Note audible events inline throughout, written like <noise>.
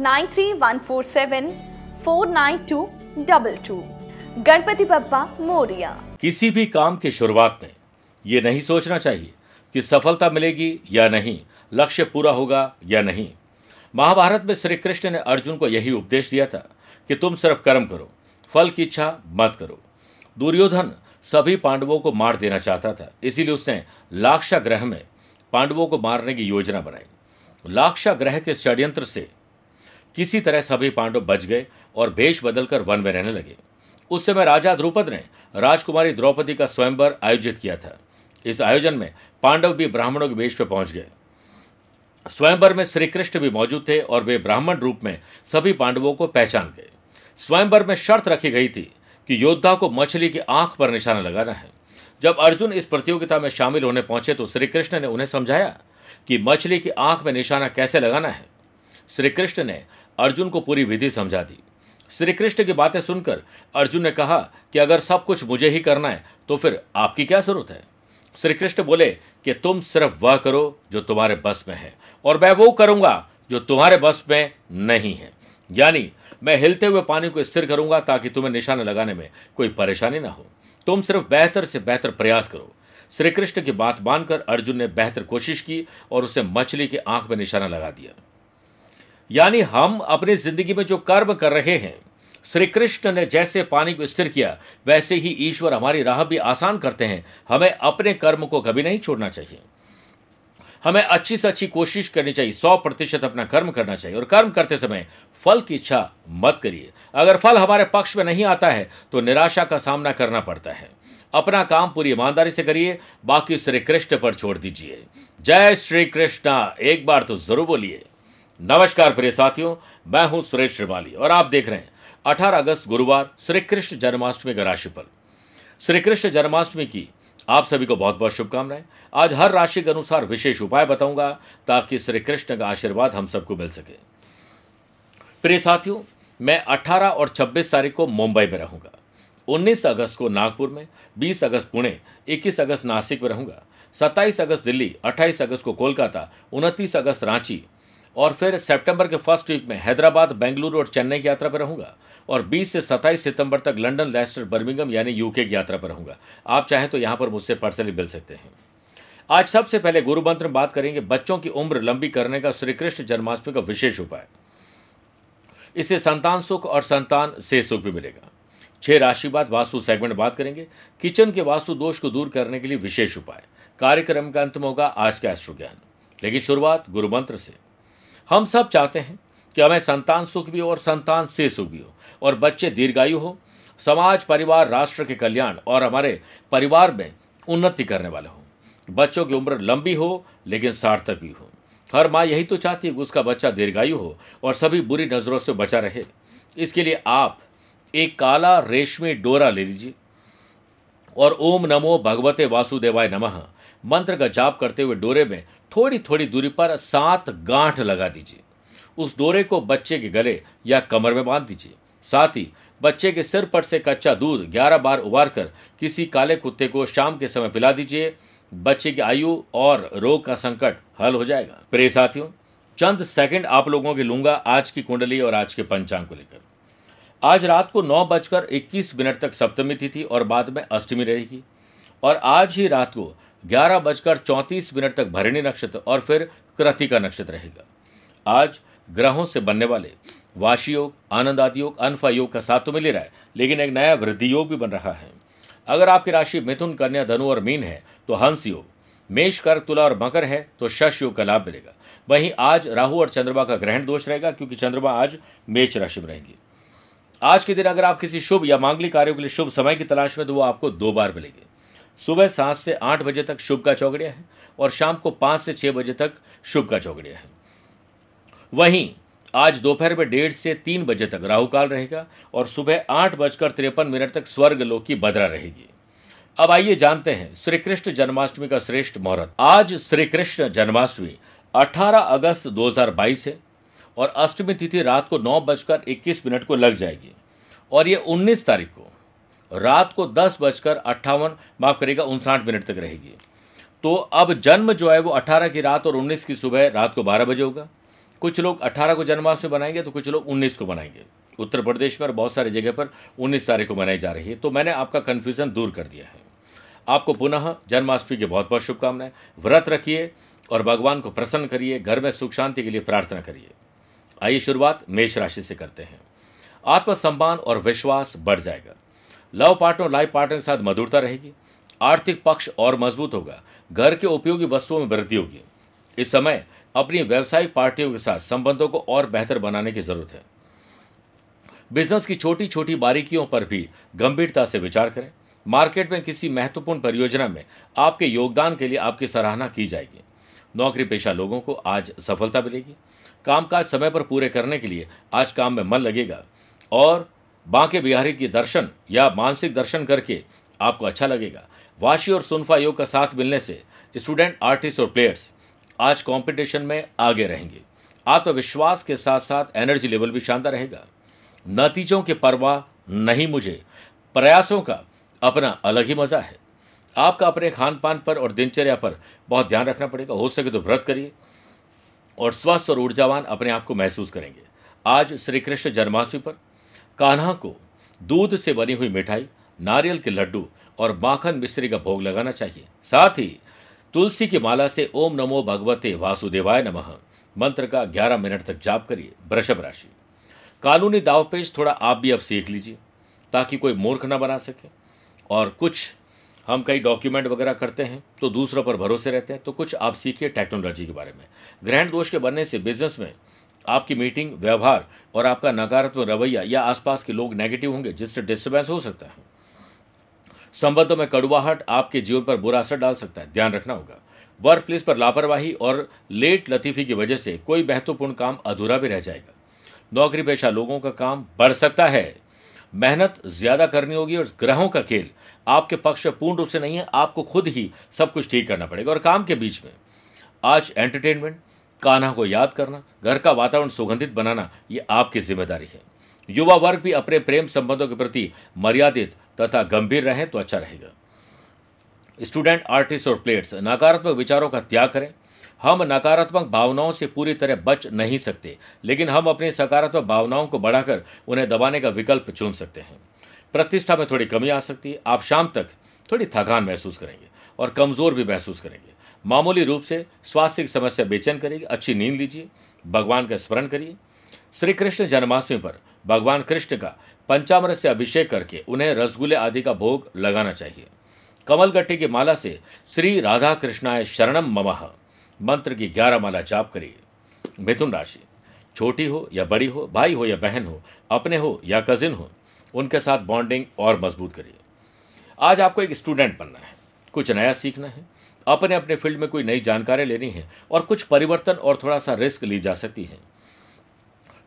Nine three one four seven four nine two double two Ganpati Bappa Morya. किसी भी काम की शुरुआत में ये नहीं सोचना चाहिए कि सफलता मिलेगी या नहीं, लक्ष्य पूरा होगा या नहीं। महाभारत में श्री कृष्ण ने अर्जुन को यही उपदेश दिया था कि तुम सिर्फ़ कर्म करो, फल की इच्छा मत करो। दुर्योधन सभी पांडवों को मार देना चाहता था, इसीलिए उसने लाक्षा ग्रह में पांडवों को मारने की योजना बनाई। लाक्षा ग्रह के षड्यंत्र से किसी तरह सभी पांडव बच गए और भेष बदलकर वन में रहने लगे। उस समय राजा द्रुपद ने राजकुमारी द्रौपदी का स्वयंवर आयोजित किया था। इस आयोजन में पांडव भी ब्राह्मणों के वेश पे पहुँच गए। स्वयंवर में श्री कृष्ण भी मौजूद थे और वे ब्राह्मण रूप में सभी पांडवों को पहचान गए। स्वयंवर में शर्त रखी गई थी कि योद्धा को मछली की आँख पर निशाना लगाना है। जब अर्जुन इस प्रतियोगिता में शामिल होने पहुँचे तो श्री कृष्ण ने उन्हें समझाया कि मछली की आँख में निशाना कैसे लगाना है। श्री कृष्ण ने अर्जुन को पूरी विधि समझा दी। श्री कृष्ण की बातें सुनकर अर्जुन ने कहा कि अगर सब कुछ मुझे ही करना है तो फिर आपकी क्या ज़रूरत है? श्री कृष्ण बोले कि तुम सिर्फ़ वह करो जो तुम्हारे बस में है, और मैं वो करूँगा जो तुम्हारे बस में नहीं है। यानी मैं हिलते हुए पानी को स्थिर करूँगा ताकि तुम्हें निशाना लगाने में कोई परेशानी ना हो। तुम सिर्फ़ बेहतर से बेहतर प्रयास करो। श्री कृष्ण की बात मानकर अर्जुन ने बेहतर कोशिश की और उसे मछली की आँख में निशाना लगा दिया। यानी हम अपनी ज़िंदगी में जो कर्म कर रहे हैं, श्री कृष्ण ने जैसे पानी को स्थिर किया, वैसे ही ईश्वर हमारी राह भी आसान करते हैं। हमें अपने कर्म को कभी नहीं छोड़ना चाहिए। हमें अच्छी से अच्छी कोशिश करनी चाहिए, सौ प्रतिशत अपना कर्म करना चाहिए और कर्म करते समय फल की इच्छा मत करिए। अगर फल हमारे पक्ष में नहीं आता है तो निराशा का सामना करना पड़ता है। अपना काम पूरी ईमानदारी से करिए, बाकी श्री कृष्ण पर छोड़ दीजिए। जय श्री कृष्णा, एक बार तो ज़रूर बोलिए। नमस्कार प्रिय साथियों, मैं हूँ सुरेश श्रीमाली और आप देख रहे हैं 18 अगस्त गुरुवार श्री कृष्ण जन्माष्टमी का राशिफल। श्री कृष्ण जन्माष्टमी की आप सभी को बहुत बहुत शुभकामनाएँ। आज हर राशि के अनुसार विशेष उपाय बताऊँगा ताकि श्री कृष्ण का आशीर्वाद हम सबको मिल सके। प्रिय साथियों, मैं 18 और 26 तारीख को मुंबई में रहूँगा। 19 अगस्त को नागपुर में 20 अगस्त पुणे 21 अगस्त नासिक में रहूँगा। 27 अगस्त दिल्ली 28 अगस्त को कोलकाता 29 अगस्त रांची और फिर सितंबर के फ़र्स्ट वीक में हैदराबाद, बेंगलुरु और चेन्नई की यात्रा पर रहूँगा और 20 से 27 सितंबर तक लंदन, लेस्टर, बर्मिंगम यानी यूके की यात्रा पर रहूँगा। आप चाहें तो यहाँ पर मुझसे पर्सनली मिल सकते हैं। आज सबसे पहले गुरु मंत्र में बात करेंगे बच्चों की उम्र लंबी करने का श्रीकृष्ण जन्माष्टमी का विशेष उपाय। इससे संतान सुख और संतान से सुख भी मिलेगा। छह राशि बाद वास्तु सेगमेंट बात करेंगे। किचन के वास्तु दोष को दूर करने के लिए विशेष उपाय। कार्यक्रम का अंत में होगा आज का अश्रु लेकिन शुरुआत गुरु मंत्र से। हम सब चाहते हैं कि हमें संतान सुख भी हो और संतान से सुख भी हो। और बच्चे दीर्घायु हो, समाज, परिवार, राष्ट्र के कल्याण और हमारे परिवार में उन्नति करने वाले हों। बच्चों की उम्र लंबी हो, लेकिन सार्थक भी हो। हर माँ यही तो चाहती है कि उसका बच्चा दीर्घायु हो और सभी बुरी नज़रों से बचा रहे। इसके लिए आप एक काला रेशमी डोरा ले लीजिए और ओम नमो भगवते वासुदेवाय नमः। मंत्र का जाप करते हुए डोरे में थोड़ी थोड़ी दूरी पर सात गांठ लगा दीजिए। उस डोरे को बच्चे के गले या कमर में बाँध दीजिए। साथ ही बच्चे के सिर पर से कच्चा दूध 11 बार उबार कर किसी काले कुत्ते को शाम के समय पिला दीजिए। बच्चे की आयु और रोग का संकट हल हो जाएगा। प्रिय साथियों, चंद सेकंड आप लोगों के लूँगा आज की कुंडली और आज के पंचांग को लेकर। आज रात को नौ बजकर इक्कीस मिनट तक सप्तमी तिथि और बाद में अष्टमी रहेगी। और आज ही रात को ग्यारह बजकर चौंतीस मिनट तक भरणी नक्षत्र और फिर कृतिका नक्षत्र रहेगा। आज ग्रहों से बनने वाले वाशी योग, आनंद आदि योग, अनफा योग का साथ तो मिल ही रहा है, लेकिन एक नया वृद्धि योग भी बन रहा है। अगर आपकी राशि मिथुन, कन्या, धनु और मीन है तो हंस योग, मेष कर तुला और मकर है तो शश योग का लाभ मिलेगा। वहीं आज राहु और चंद्रमा का ग्रहण दोष रहेगा, क्योंकि चंद्रमा आज मेष राशि में रहेंगे। आज के दिन अगर आप किसी शुभ या मांगलिक कार्यों के लिए शुभ समय की तलाश में तो वो आपको दो बार मिलेंगे। सुबह सात से आठ बजे तक शुभ का चौगड़िया है और शाम को पाँच से छह बजे तक शुभ का चौगड़िया है। वहीं, आज दोपहर में डेढ़ से तीन बजे तक राहुकाल रहेगा और सुबह आठ बजकर तिरपन मिनट तक स्वर्ग लोक की बदरा रहेगी। अब आइए जानते हैं श्री कृष्ण जन्माष्टमी का श्रेष्ठ मुहूर्त। आज श्री कृष्ण जन्माष्टमी 18 अगस्त 2022 है और अष्टमी तिथि रात को नौ बजकर इक्कीस मिनट को लग जाएगी और ये 19 तारीख को रात को दस बजकर अट्ठावन, माफ़ करेगा उनसाठ मिनट तक रहेगी। तो अब जन्म जो है वो 18 की रात और 19 की सुबह रात को 12 बजे होगा। कुछ लोग 18 को जन्माष्टमी बनाएँगे तो कुछ लोग 19 को बनाएँगे उत्तर प्रदेश में और बहुत सारी जगह पर 19 तारीख को मनाई जा रही है। तो मैंने आपका कन्फ्यूज़न दूर कर दिया है। आपको पुनः जन्माष्टमी की बहुत बहुत शुभकामनाएँ। व्रत रखिए और भगवान को प्रसन्न करिए। घर में सुख शांति के लिए प्रार्थना करिए। आइए शुरुआत मेष राशि से करते हैं। आत्मसम्मान और विश्वास बढ़ जाएगा। लव पार्टनर लाइफ पार्टनर के साथ मधुरता रहेगी। आर्थिक पक्ष और मज़बूत होगा। घर के उपयोगी वस्तुओं में वृद्धि होगी। इस समय अपनी व्यवसायिक पार्टियों के साथ संबंधों को और बेहतर बनाने की ज़रूरत है। बिज़नेस की छोटी छोटी बारीकियों पर भी गंभीरता से विचार करें। मार्केट में किसी महत्वपूर्ण परियोजना में आपके योगदान के लिए आपकी सराहना की जाएगी। नौकरी पेशा लोगों को आज सफलता मिलेगी। कामकाज समय पर पूरे करने के लिए आज काम में मन लगेगा। और बांके बिहारी के दर्शन या मानसिक दर्शन करके आपको अच्छा लगेगा। वाशी और सुनफा योग का साथ मिलने से स्टूडेंट, आर्टिस्ट और प्लेयर्स आज कंपटीशन में आगे रहेंगे। आत्मविश्वास के साथ साथ एनर्जी लेवल भी शानदार रहेगा। नतीजों की परवाह नहीं मुझे। प्रयासों का अपना अलग ही मज़ा है। आपका अपने खान पान पर और दिनचर्या पर बहुत ध्यान रखना पड़ेगा। हो सके तो व्रत करिए और स्वस्थ और ऊर्जावान अपने आप को महसूस करेंगे। आज श्री कृष्ण जन्माष्टमी पर कान्हा को दूध से बनी हुई मिठाई, नारियल के लड्डू और माखन मिश्री का भोग लगाना चाहिए। साथ ही तुलसी की माला से ओम नमो भगवते वासुदेवाय नमः, मंत्र का 11 मिनट तक जाप करिए, वृषभ राशि। कानूनी दाव पेश थोड़ा आप भी अब सीख लीजिए, ताकि कोई मूर्ख न बना सके। और कुछ हम कई डॉक्यूमेंट वगैरह करते हैं तो दूसरों पर भरोसे रहते हैं तो कुछ आप सीखिए टेक्नोलॉजी के बारे में। ग्रहण दोष के बनने से बिज़नेस में आपकी मीटिंग, व्यवहार और आपका नकारात्मक रवैया या आसपास के लोग नेगेटिव होंगे, जिससे डिस्टर्बेंस हो सकता है। संबंधों में कड़ुवाहट आपके जीवन पर बुरा असर डाल सकता है। ध्यान रखना होगा। वर्क प्लेस पर लापरवाही और लेट लतीफी की वजह से कोई महत्वपूर्ण काम अधूरा भी रह जाएगा। नौकरी पेशा लोगों का काम बढ़ सकता है। मेहनत ज़्यादा करनी होगी और ग्रहों का खेल आपके पक्ष पूर्ण रूप से नहीं है। आपको खुद ही सब कुछ ठीक करना पड़ेगा। और काम के बीच में आज एंटरटेनमेंट कान्हा को याद करना, घर का वातावरण सुगंधित बनाना, ये आपकी ज़िम्मेदारी है। युवा वर्ग भी अपने प्रेम संबंधों के प्रति मर्यादित तथा गंभीर रहें तो अच्छा रहेगा। स्टूडेंट, आर्टिस्ट और प्लेयर्स, नकारात्मक विचारों का त्याग करें। हम नकारात्मक भावनाओं से पूरी तरह बच नहीं सकते, लेकिन हम अपनी सकारात्मक भावनाओं को बढ़ाकर उन्हें दबाने का विकल्प चुन सकते हैं। प्रतिष्ठा में थोड़ी कमी आ सकती है, आप शाम तक थोड़ी थकान महसूस करेंगे और कमज़ोर भी महसूस करेंगे। मामूली रूप से स्वास्थ्य की समस्या बेचैन करेगी, अच्छी नींद लीजिए, भगवान का स्मरण करिए। श्री कृष्ण जन्माष्टमी पर भगवान कृष्ण का पंचामृत से अभिषेक करके उन्हें रसगुल्ले आदि का भोग लगाना चाहिए। कमल गट्टी की माला से श्री राधा कृष्णाय शरणम ममः। मंत्र की ग्यारह माला जाप करिए। मिथुन राशि, छोटी हो या बड़ी हो, भाई हो या बहन हो, अपने हो या कजिन हो, उनके साथ बॉन्डिंग और मज़बूत करिए। आज आपको एक स्टूडेंट बनना है, कुछ नया सीखना है अपने अपने फ़ील्ड में कोई नई जानकारी लेनी है और कुछ परिवर्तन और थोड़ा सा रिस्क ली जा सकती है।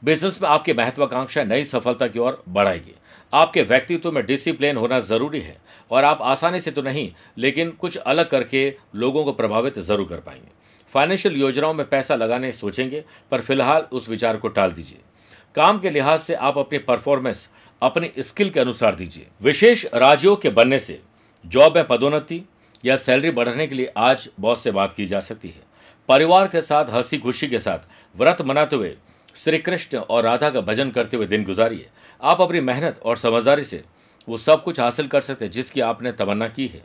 बिज़नेस में आपकी महत्वाकांक्षा नई सफलता की ओर बढ़ाएगी। आपके व्यक्तित्व में डिसिप्लिन होना ज़रूरी है और आप आसानी से तो नहीं, लेकिन कुछ अलग करके लोगों को प्रभावित ज़रूर कर पाएँगे। फाइनेंशियल योजनाओं में पैसा लगाने सोचेंगे, पर फ़िलहाल उस विचार को टाल दीजिए। काम के लिहाज से आप अपनी परफॉर्मेंस, अपनी स्किल के अनुसार दीजिए। विशेष राज्यों के बनने से, जॉब में पदोन्नति या सैलरी बढ़ाने के लिए आज बॉस से बात की जा सकती है। परिवार के साथ, हँसी खुशी के साथ, व्रत मनाते हुए श्री कृष्ण और राधा का भजन करते हुए दिन गुजारिए। आप अपनी मेहनत और समझदारी से वो सब कुछ हासिल कर सकते हैं जिसकी आपने तमन्ना की है।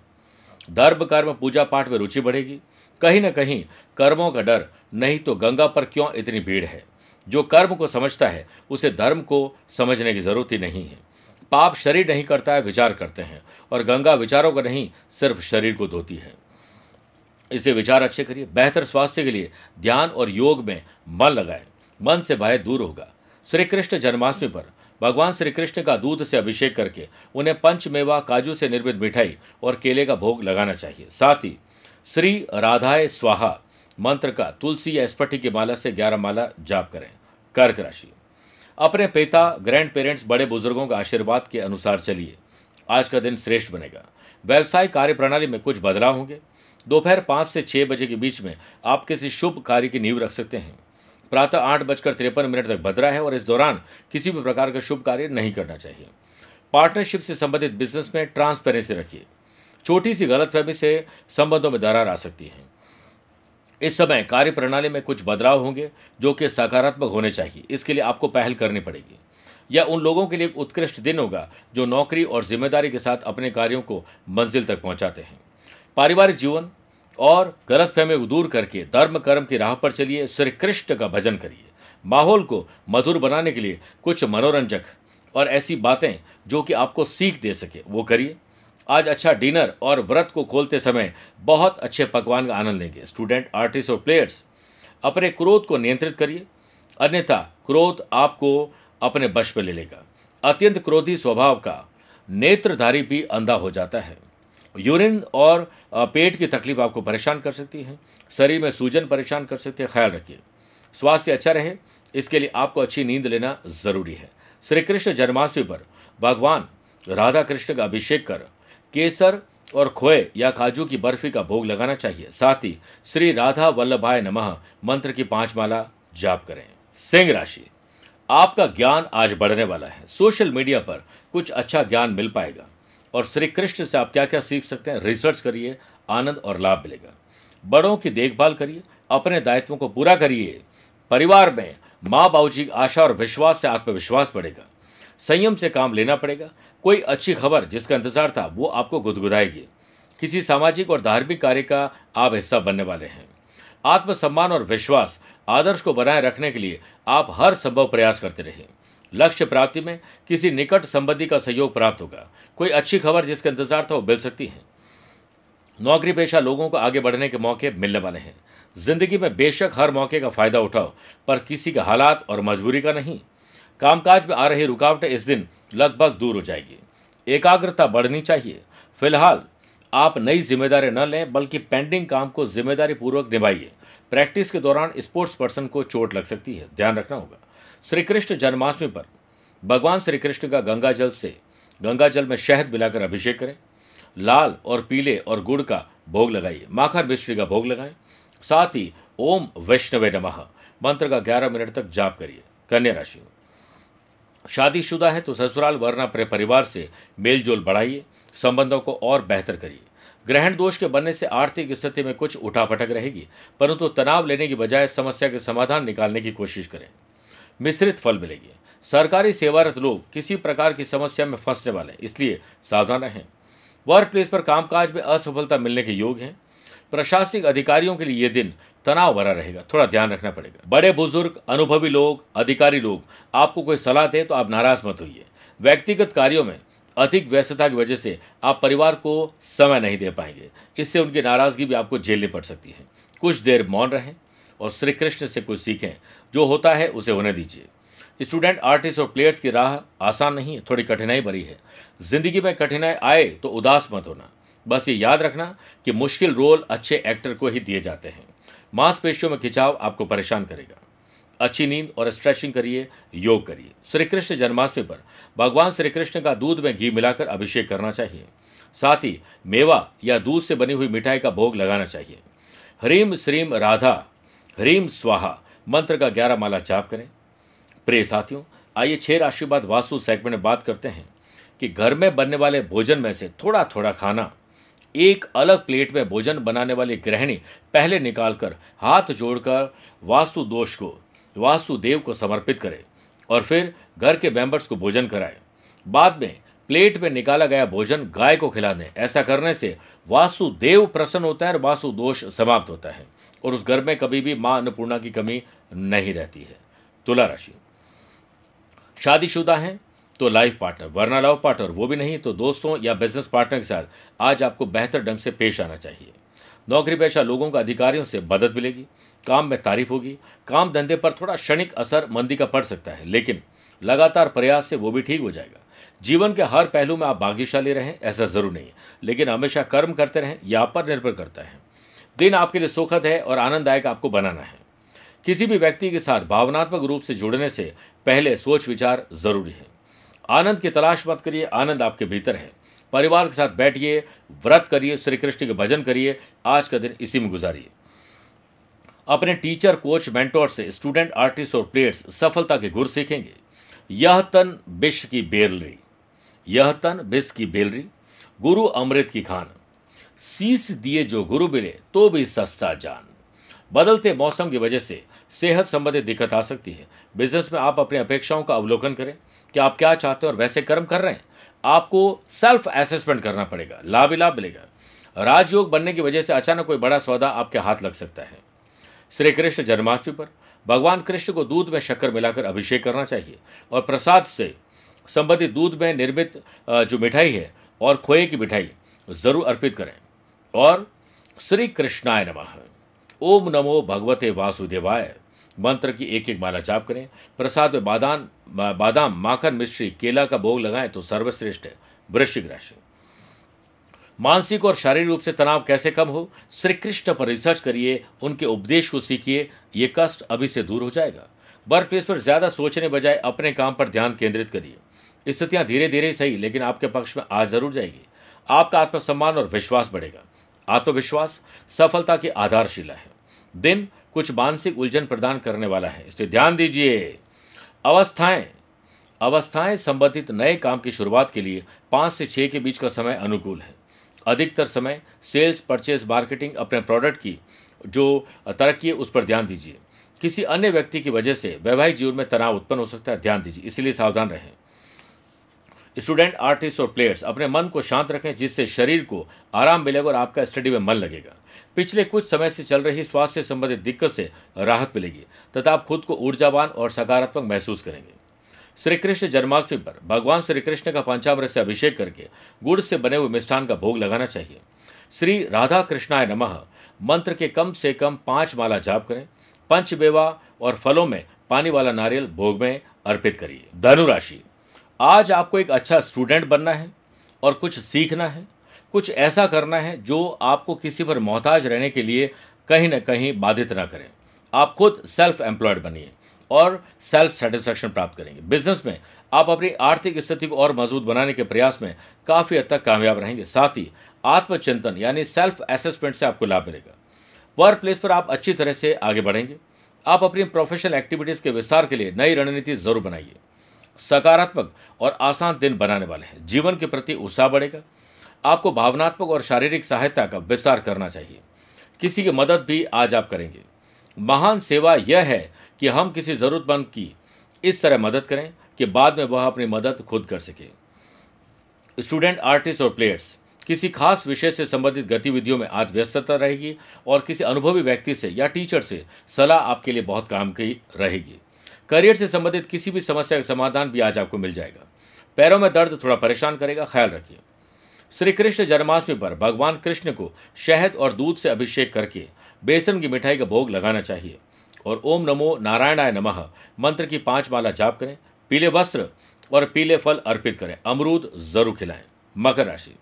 धर्म, कर्म पूजा पाठ में रुचि बढ़ेगी। कहीं ना कहीं कर्मों का डर, नहीं तो गंगा पर क्यों इतनी भीड़ है? जो कर्म को समझता है, उसे धर्म को समझने की ज़रूरत ही नहीं है। पाप शरीर नहीं करता है, विचार करते हैं। और गंगा विचारों का नहीं, सिर्फ़ शरीर को धोती है। इसे विचार अच्छे करिए, बेहतर स्वास्थ्य के लिए ध्यान और योग में मन लगाए। मन से भय दूर होगा। श्री कृष्ण जन्माष्टमी पर भगवान श्री कृष्ण का दूध से अभिषेक करके उन्हें पंचमेवा काजू से निर्मित मिठाई और केले का भोग लगाना चाहिए। साथ ही, श्री राधाए स्वाहा मंत्र का तुलसी या स्पटी की माला से ग्यारह माला जाप करें। कर्क राशि। अपने पिता ग्रैंड पेरेंट्स बड़े बुज़ुर्गों का आशीर्वाद के अनुसार चलिए। आज का दिन श्रेष्ठ बनेगा। व्यवसाय कार्य प्रणाली में कुछ बदलाव होंगे। दोपहर पाँच से छः बजे के बीच में आप किसी शुभ कार्य की नींव रख सकते हैं। प्रातः आठ बजकर तिरपन मिनट तक भद्रा है और इस दौरान किसी भी प्रकार का शुभ कार्य नहीं करना चाहिए। पार्टनरशिप से संबंधित बिज़नेस में ट्रांसपेरेंसी रखिए। छोटी सी गलतफहमी से संबंधों में दरार आ सकती है। इस समय कार्य प्रणाली में कुछ बदलाव होंगे जो कि सकारात्मक होने चाहिए। इसके लिए आपको पहल करनी पड़ेगी। यह उन लोगों के लिए उत्कृष्ट दिन होगा जो नौकरी और ज़िम्मेदारी के साथ अपने कार्यों को मंजिल तक पहुंचाते हैं। पारिवारिक जीवन और गलत गलतफहमी को दूर करके धर्म, कर्म की राह पर चलिए श्री कृष्ण का भजन करिए। माहौल को मधुर बनाने के लिए कुछ मनोरंजक और ऐसी बातें जो कि आपको सीख दे सके, वो करिए। आज अच्छा डिनर और व्रत को खोलते समय बहुत अच्छे पकवान का आनंद लेंगे। स्टूडेंट, आर्टिस्ट और प्लेयर्स, अपने क्रोध को नियंत्रित करिए। अन्यथा क्रोध आपको अपने बश में ले लेगा। अत्यंत क्रोधी स्वभाव का नेत्रधारी भी अंधा हो जाता है। यूरिन और पेट की तकलीफ़ आपको परेशान कर सकती है। शरीर में सूजन परेशान कर सकती है। ख्याल रखिए। स्वास्थ्य अच्छा रहे, इसके लिए आपको अच्छी नींद लेना ज़रूरी है। श्री कृष्ण जन्माष्टमी पर भगवान राधा कृष्ण का अभिषेक कर केसर और खोए या काजू की बर्फ़ी का भोग लगाना चाहिए। साथ ही श्री राधा वल्लभाय नमः मंत्र की पाँच माला जाप करें। सिंह राशि, आपका ज्ञान आज बढ़ने वाला है। सोशल मीडिया पर कुछ अच्छा ज्ञान मिल पाएगा और श्री कृष्ण से आप क्या क्या सीख सकते हैं, रिसर्च करिए, आनंद और लाभ मिलेगा। बड़ों की देखभाल करिए, अपने दायित्वों को पूरा करिए। परिवार में माँ बाबू की आशा और विश्वास से आत्मविश्वास बढ़ेगा। संयम से काम लेना पड़ेगा। कोई अच्छी खबर जिसका इंतज़ार था, वो आपको गुदगुदाएगी। किसी सामाजिक और धार्मिक कार्य का आप हिस्सा बनने वाले हैं। आत्मसम्मान और विश्वास, आदर्श को बनाए रखने के लिए आप हर संभव प्रयास करते रहिए लक्ष्य प्राप्ति में किसी निकट संबंधी का सहयोग प्राप्त होगा। कोई अच्छी खबर जिसका इंतज़ार था, वो मिल सकती है। नौकरी पेशा लोगों को आगे बढ़ने के मौके मिलने वाले हैं। ज़िंदगी में बेशक हर मौके का फ़ायदा उठाओ, पर किसी के हालात और मजबूरी का नहीं। कामकाज में आ रही रुकावटें इस दिन लगभग दूर हो जाएगी। एकाग्रता बढ़नी चाहिए। फ़िलहाल, आप नई ज़िम्मेदारी न लें, बल्कि पेंडिंग काम को ज़िम्मेदारी पूर्वक निभाइए। प्रैक्टिस के दौरान स्पोर्ट्स पर्सन को चोट लग सकती है। ध्यान रखना होगा। श्री कृष्ण जन्माष्टमी पर भगवान श्री कृष्ण का गंगा जल से गंगा जल में शहद मिलाकर अभिषेक करें। लाल और पीले और गुड़ का भोग लगाइए। माखर मिश्री का भोग लगाएँ। साथ ही ओम वैष्णवे नमः। मंत्र का 11 मिनट तक जाप करिए। कन्या राशि शादीशुदा है तो ससुराल, वरना परिवार से मेलजोल बढ़ाइए, संबंधों को और बेहतर करिए। ग्रहण दोष के बनने से आर्थिक स्थिति में कुछ उठापटक रहेगी, परंतु तनाव लेने की बजाय समस्या के समाधान निकालने की कोशिश करें। मिश्रित फल मिलेगी। सरकारी सेवारत लोग किसी प्रकार की समस्या में फंसने वाले, इसलिए सावधान रहें। वर्क प्लेस पर कामकाज में असफलता मिलने के योग हैं। प्रशासनिक अधिकारियों के लिए ये दिन तनाव भरा रहेगा, थोड़ा ध्यान रखना पड़ेगा। बड़े बुज़ुर्ग, अनुभवी लोग, अधिकारी लोग, आपको कोई सलाह दे तो आप नाराज़ मत होइए। व्यक्तिगत कार्यों में अधिक व्यस्तता की वजह से आप परिवार को समय नहीं दे पाएँगे। इससे उनकी नाराज़गी भी आपको झेलनी पड़ सकती है। कुछ देर मौन रहें और श्री कृष्ण से कुछ सीखें। जो होता है उसे होने दीजिए। स्टूडेंट, आर्टिस्ट और प्लेयर्स की राह आसान नहीं है, थोड़ी कठिनाई भरी है। ज़िंदगी में कठिनाई आए तो उदास मत होना। बस ये याद रखना कि मुश्किल रोल अच्छे एक्टर को ही दिए जाते हैं। मांसपेशियों में खिंचाव आपको परेशान करेगा। अच्छी नींद और स्ट्रेचिंग करिए, योग करिए। श्री कृष्ण जन्माष्टमी पर भगवान श्री कृष्ण का दूध में घी मिलाकर अभिषेक करना चाहिए। साथ ही मेवा या दूध से बनी हुई मिठाई का भोग लगाना चाहिए। हरीम श्रीम राधा, ह्रीम स्वाहा, मंत्र का ग्यारह माला जाप करें। प्रिय साथियों, आइए छह राशि बाद वास्तु सेगमेंट में बात करते हैं कि घर में बनने वाले भोजन में से थोड़ा थोड़ा खाना एक अलग प्लेट में भोजन बनाने वाली गृहिणी पहले निकालकर हाथ जोड़कर वास्तु दोष को, वास्तु देव को समर्पित करे और फिर घर के मेंबर्स को भोजन कराए। बाद में प्लेट में निकाला गया भोजन गाय को खिला दें ऐसा करने से वास्तु देव प्रसन्न होता है और वास्तु दोष समाप्त होता है और उस घर में कभी भी माँ अन्नपूर्णा की कमी नहीं रहती है। तुला राशि। शादीशुदा हैं तो लाइफ पार्टनर वरना लव पार्टनर वो भी नहीं तो दोस्तों या बिज़नेस पार्टनर के साथ आज आपको बेहतर ढंग से पेश आना चाहिए। नौकरी पेशा लोगों का अधिकारियों से मदद मिलेगी, काम में तारीफ़ होगी, काम धंधे पर थोड़ा क्षणिक असर मंदी का पड़ सकता है, लेकिन लगातार प्रयास से वो भी ठीक हो जाएगा। जीवन के हर पहलू में आप भाग्यशाली रहें, ऐसा ज़रूर नहीं है लेकिन हमेशा कर्म करते रहें, यह आप पर निर्भर करता है। दिन आपके लिए सुखद है और आनंददायक आपको बनाना है। किसी भी व्यक्ति के साथ भावनात्मक रूप से जुड़ने से पहले सोच विचार ज़रूरी है। आनंद की तलाश मत करिए, आनंद आपके भीतर है। परिवार के साथ बैठिए, व्रत करिए श्री कृष्ण के भजन करिए, आज का दिन इसी में गुजारिए। अपने टीचर, कोच, मेंटोर से स्टूडेंट, आर्टिस्ट और प्लेयर्स सफलता के गुर सीखेंगे। यह तन बिश की बेलरी, यह तन बिस की बेलरी, गुरु अमृत की खान। सीस दिए जो गुरु मिले तो भी सस्ता जान। बदलते मौसम की वजह से सेहत संबंधित दिक्कत आ सकती है। बिज़नेस में आप अपनी अपेक्षाओं का अवलोकन करें। कि आप क्या चाहते हैं और वैसे कर्म कर रहे हैं। आपको सेल्फ एसेसमेंट करना पड़ेगा लाभ ही लाभ मिलेगा। राजयोग बनने की वजह से अचानक कोई बड़ा सौदा आपके हाथ लग सकता है। श्री कृष्ण जन्माष्टमी पर भगवान कृष्ण को दूध में शक्कर मिलाकर अभिषेक करना चाहिए और प्रसाद से संबंधित दूध में निर्मित जो मिठाई है और खोए की मिठाई ज़रूर अर्पित करें। और श्री कृष्णाय नमः। ओम नमो भगवते वासुदेवाय। मंत्र की एक एक माला जाप करें। प्रसाद में बादाम बादाम, माखन मिश्री, केला का भोग लगाएँ तो सर्वश्रेष्ठ है। वृश्चिक राशि। मानसिक और शारीरिक रूप से तनाव कैसे कम हो? श्री कृष्ण पर रिसर्च करिए, उनके उपदेश को सीखिए, ये कष्ट अभी से दूर हो जाएगा। वर्क पर ज़्यादा सोचने बजाय अपने काम पर ध्यान केंद्रित करिए। स्थितियाँ धीरे धीरे सही, लेकिन आपके पक्ष में आ ज़रूर जाएगी। आपका आत्मसम्मान और विश्वास बढ़ेगा। आत्मविश्वास सफलता की आधारशिला है। दिन कुछ मानसिक उलझन प्रदान करने वाला है। इसलिए ध्यान दीजिए। अवस्थाएँ। अवस्थाएँ संबंधित नए काम की शुरुआत के लिए पाँच से छह के बीच का समय अनुकूल है। अधिकतर समय सेल्स परचेज मार्केटिंग, अपने प्रोडक्ट की, जो तरक्की है, उस पर ध्यान दीजिए। किसी अन्य व्यक्ति की वजह से वैवाहिक जीवन में तनाव उत्पन्न हो सकता है, ध्यान दीजिए। इसलिए सावधान रहें। स्टूडेंट, आर्टिस्ट और प्लेयर्स, अपने मन को शांत रखें, जिससे शरीर को आराम मिलेगा और आपका स्टडी में मन लगेगा। पिछले कुछ समय से चल रही स्वास्थ्य संबंधित दिक्कत से राहत मिलेगी, तथा आप खुद को ऊर्जावान और सकारात्मक महसूस करेंगे। श्री कृष्ण जन्माष्टमी पर भगवान श्री कृष्ण का पंचामृत से अभिषेक करके गुड़ से बने हुए मिष्ठान का भोग लगाना चाहिए। श्री राधा कृष्णाय नमः। मंत्र के कम से कम पाँच माला जाप करें। पंच बेवा और फलों में पानी वाला नारियल भोग में अर्पित करिए। धनुराशि आज आपको एक अच्छा स्टूडेंट बनना है और कुछ सीखना है। कुछ ऐसा करना है जो आपको किसी पर मोहताज रहने के लिए कहीं ना कहीं बाधित ना करें। आप खुद सेल्फ एम्प्लॉयड बनिए और सेल्फ सेटिस्फैक्शन प्राप्त करेंगे। बिज़नेस में आप अपनी आर्थिक स्थिति को और मज़बूत बनाने के प्रयास में काफ़ी हद तक कामयाब रहेंगे। साथ ही आत्मचिंतन यानी सेल्फ असेसमेंट से आपको लाभ मिलेगा। वर्क प्लेस पर आप अच्छी तरह से आगे बढ़ेंगे। आप अपनी प्रोफेशनल एक्टिविटीज़ के विस्तार के लिए नई रणनीति ज़रूर बनाइए। सकारात्मक और आसान दिन बनाने वाले हैं। जीवन के प्रति उत्साह बढ़ेगा। आपको भावनात्मक और शारीरिक सहायता का विस्तार करना चाहिए। किसी की मदद भी आज आप करेंगे। महान सेवा यह है कि हम किसी जरूरतमंद की इस तरह मदद करें कि बाद में वह अपनी मदद खुद कर सके। स्टूडेंट, आर्टिस्ट और प्लेयर्स, किसी खास विषय से संबंधित गतिविधियों में आज व्यस्तता रहेगी और किसी अनुभवी व्यक्ति से या टीचर से सलाह आपके लिए बहुत काम की रहेगी। करियर से संबंधित किसी भी समस्या का समाधान भी आज आपको मिल जाएगा। पैरों में दर्द थोड़ा परेशान करेगा, ख्याल रखिए। श्री कृष्ण जन्माष्टमी पर भगवान कृष्ण को शहद और दूध से अभिषेक करके बेसन की मिठाई का भोग लगाना चाहिए। और ओम नमो नारायणाय नमः, मंत्र की पाँच माला जाप करें, पीले वस्त्र और पीले फल अर्पित करें, अमरूद ज़रूर खिलाएँ। मकर राशि।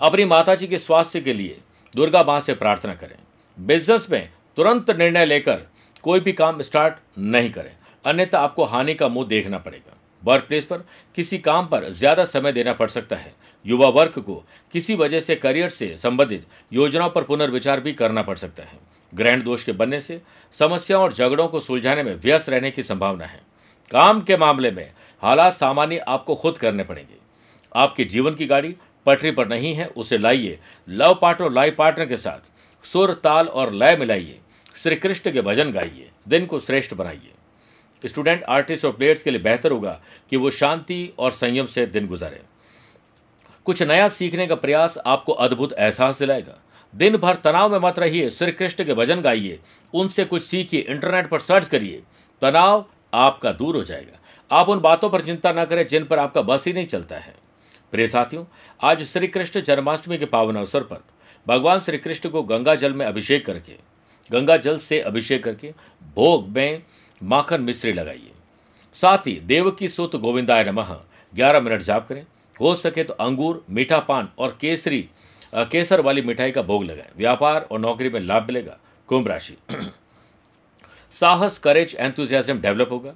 अपनी माता जी के स्वास्थ्य के लिए दुर्गा माँ से प्रार्थना करें। बिज़नेस में तुरंत निर्णय लेकर कोई भी काम स्टार्ट नहीं करें। अन्यथा आपको हानि का मुँह देखना पड़ेगा। वर्क प्लेस पर किसी काम पर ज़्यादा समय देना पड़ सकता है। युवा वर्ग को किसी वजह से करियर से संबंधित योजनाओं पर पुनर्विचार भी करना पड़ सकता है। ग्रहण दोष के बनने से समस्याओं और झगड़ों को सुलझाने में व्यस्त रहने की संभावना है। काम के मामले में हालात सामान्य आपको खुद करने पड़ेंगे। आपके जीवन की गाड़ी पटरी पर नहीं है, उसे लाइए। लव पार्टनर और लाइफ पार्टनर के साथ सुर, ताल और लय मिलाइए। श्री कृष्ण के भजन गाइए। दिन को श्रेष्ठ बनाइए। स्टूडेंट, आर्टिस्ट और प्लेयर्स के लिए बेहतर होगा कि वो शांति और संयम से दिन गुजारे। कुछ नया सीखने का प्रयास आपको अद्भुत एहसास दिलाएगा। दिन भर तनाव में मत रहिए, श्री कृष्ण के भजन गाइए, उनसे कुछ सीखिए, इंटरनेट पर सर्च करिए। तनाव आपका दूर हो जाएगा। आप उन बातों पर चिंता न करें जिन पर आपका बस ही नहीं चलता है। प्रिय साथियों, आज श्री कृष्ण जन्माष्टमी के पावन अवसर पर भगवान श्री कृष्ण को गंगा जल में अभिषेक करके, गंगा जल से अभिषेक करके भोग में माखन मिश्री लगाइए। साथ ही देव की सुत गोविंदाय नमः। ग्यारह मिनट जाप करें। हो सके तो अंगूर, मीठा पान और केसरी केसर वाली मिठाई का भोग लगाएँ। व्यापार और नौकरी में लाभ मिलेगा। कुंभ राशि। <clears throat> साहस करेज एंथुजियाजम डेवलप होगा।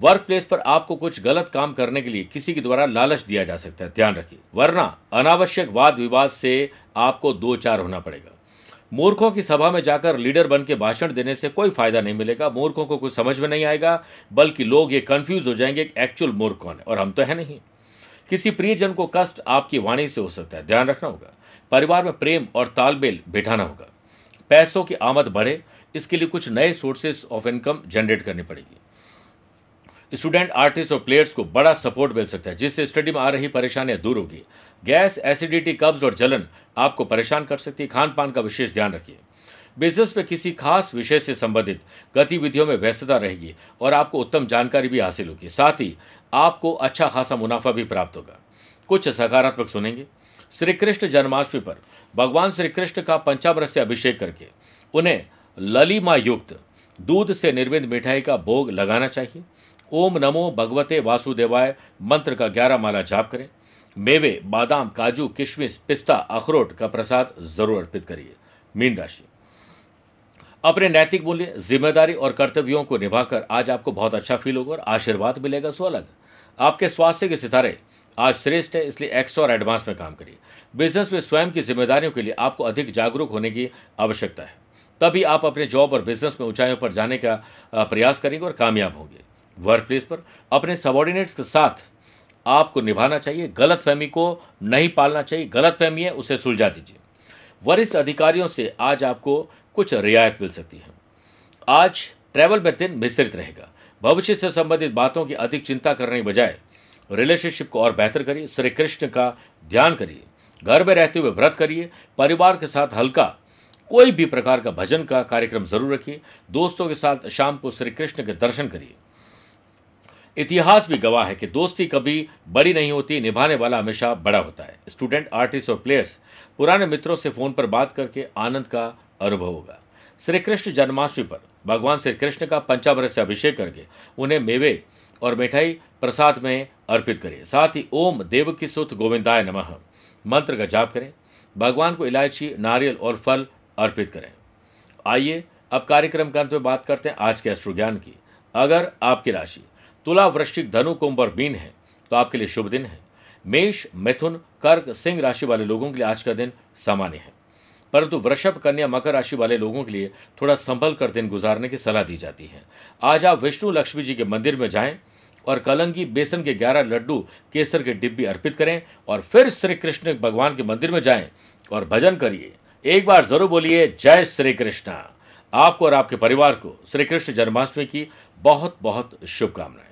वर्क प्लेस पर आपको कुछ गलत काम करने के लिए किसी के द्वारा लालच दिया जा सकता है। ध्यान रखिए। वरना अनावश्यक वाद विवाद से आपको दो चार होना पड़ेगा। मूर्खों की सभा में जाकर लीडर बन के भाषण देने से कोई फ़ायदा नहीं मिलेगा। मूर्खों को कुछ समझ में नहीं आएगा, बल्कि लोग ये कंफ्यूज हो जाएँगे कि एक्चुअल मूर्ख कौन है और हम तो है नहीं। किसी प्रियजन को कष्ट आपकी वाणी से हो सकता है, ध्यान रखना होगा। परिवार में प्रेम और तालमेल बिठाना होगा। पैसों की आमद बढ़े, इसके लिए कुछ नए सोर्सेस ऑफ़ इनकम जनरेट करनी पड़ेगी। स्टूडेंट आर्टिस्ट और प्लेयर्स को बड़ा सपोर्ट मिल सकता है, जिससे स्टडी में आ रही परेशानियाँ दूर होगी। गैस, एसिडिटी, कब्ज और जलन आपको परेशान कर सकती है। खान पान का विशेष ध्यान रखिए। बिज़नेस में किसी खास विषय से संबंधित गतिविधियों में व्यस्तता रहेगी और आपको उत्तम जानकारी भी हासिल होगी। साथ ही आपको अच्छा खासा मुनाफा भी प्राप्त होगा। कुछ सकारात्मक सुनेंगे। श्री कृष्ण जन्माष्टमी पर भगवान श्री कृष्ण का पंचामृत से अभिषेक करके उन्हें ललिमा युक्त दूध से निर्मित मिठाई का भोग लगाना चाहिए। ओम नमो भगवते वासुदेवाय मंत्र का ग्यारह माला जाप करें। मेवे, बादाम, काजू, किशमिश, पिस्ता, अखरोट का प्रसाद ज़रूर अर्पित करिए। मीन राशि। अपने नैतिक मूल्य, ज़िम्मेदारी और कर्तव्यों को निभाकर आज आपको बहुत अच्छा फील होगा और आशीर्वाद मिलेगा सो अलग आपके स्वास्थ्य के सितारे आज श्रेष्ठ है, इसलिए एक्स्ट्रा और एडवांस में काम करिए। बिज़नेस में स्वयं की जिम्मेदारियों के लिए आपको अधिक जागरूक होने की आवश्यकता है। तभी आप अपने जॉब और बिज़नेस में ऊंचाइयों पर जाने का प्रयास करेंगे और कामयाब होंगे। वर्क प्लेस पर अपने सबॉर्डिनेट्स के साथ आपको निभाना चाहिए गलत फहमी को नहीं पालना चाहिए गलत फहमी है, उसे सुलझा दीजिए। वरिष्ठ अधिकारियों से आज आपको कुछ रियायत मिल सकती है। आज ट्रैवल में दिन मिश्रित रहेगा। भविष्य से संबंधित बातों की अधिक चिंता करने के बजाय रिलेशनशिप को और बेहतर करिए, श्री कृष्ण का ध्यान करिए, घर में रहते हुए व्रत करिए, परिवार के साथ हल्का कोई भी प्रकार का भजन का कार्यक्रम ज़रूर रखिए, दोस्तों के साथ शाम को श्री कृष्ण के दर्शन करिए। इतिहास भी गवाह है कि दोस्ती कभी बड़ी नहीं होती, निभाने वाला हमेशा बड़ा होता है। स्टूडेंट, आर्टिस्ट और प्लेयर्स, पुराने मित्रों से फ़ोन पर बात करके आनंद का अनुभव होगा। श्री कृष्ण जन्माष्टमी पर भगवान श्री कृष्ण का पंचामृत से अभिषेक करके उन्हें मेवे और मिठाई प्रसाद में अर्पित करें साथ ही ओम देव की सुत गोविंदाय नमः मंत्र का जाप करें। भगवान को इलायची, नारियल और फल अर्पित करें। आइए अब कार्यक्रम के अंत में बात करते हैं आज के अश्रु ज्ञान की। अगर आपकी राशि तुला वृश्चिक धनु कुंभ और बीन है तो आपके लिए शुभ दिन है। मेष, मिथुन, कर्क, सिंह राशि वाले लोगों के लिए आज का दिन सामान्य है। परंतु वृषभ, कन्या, मकर राशि वाले लोगों के लिए थोड़ा संभल कर दिन गुजारने की सलाह दी जाती है। आज आप विष्णु, लक्ष्मी जी के मंदिर में जाएँ और कलंगी बेसन के ग्यारह लड्डू, केसर के डिब्बी अर्पित करें और फिर श्री कृष्ण भगवान के मंदिर में जाएँ और भजन करिए। एक बार ज़रूर बोलिए, जय श्री कृष्ण। आपको और आपके परिवार को श्री कृष्ण जन्माष्टमी की बहुत बहुत शुभकामनाएँ।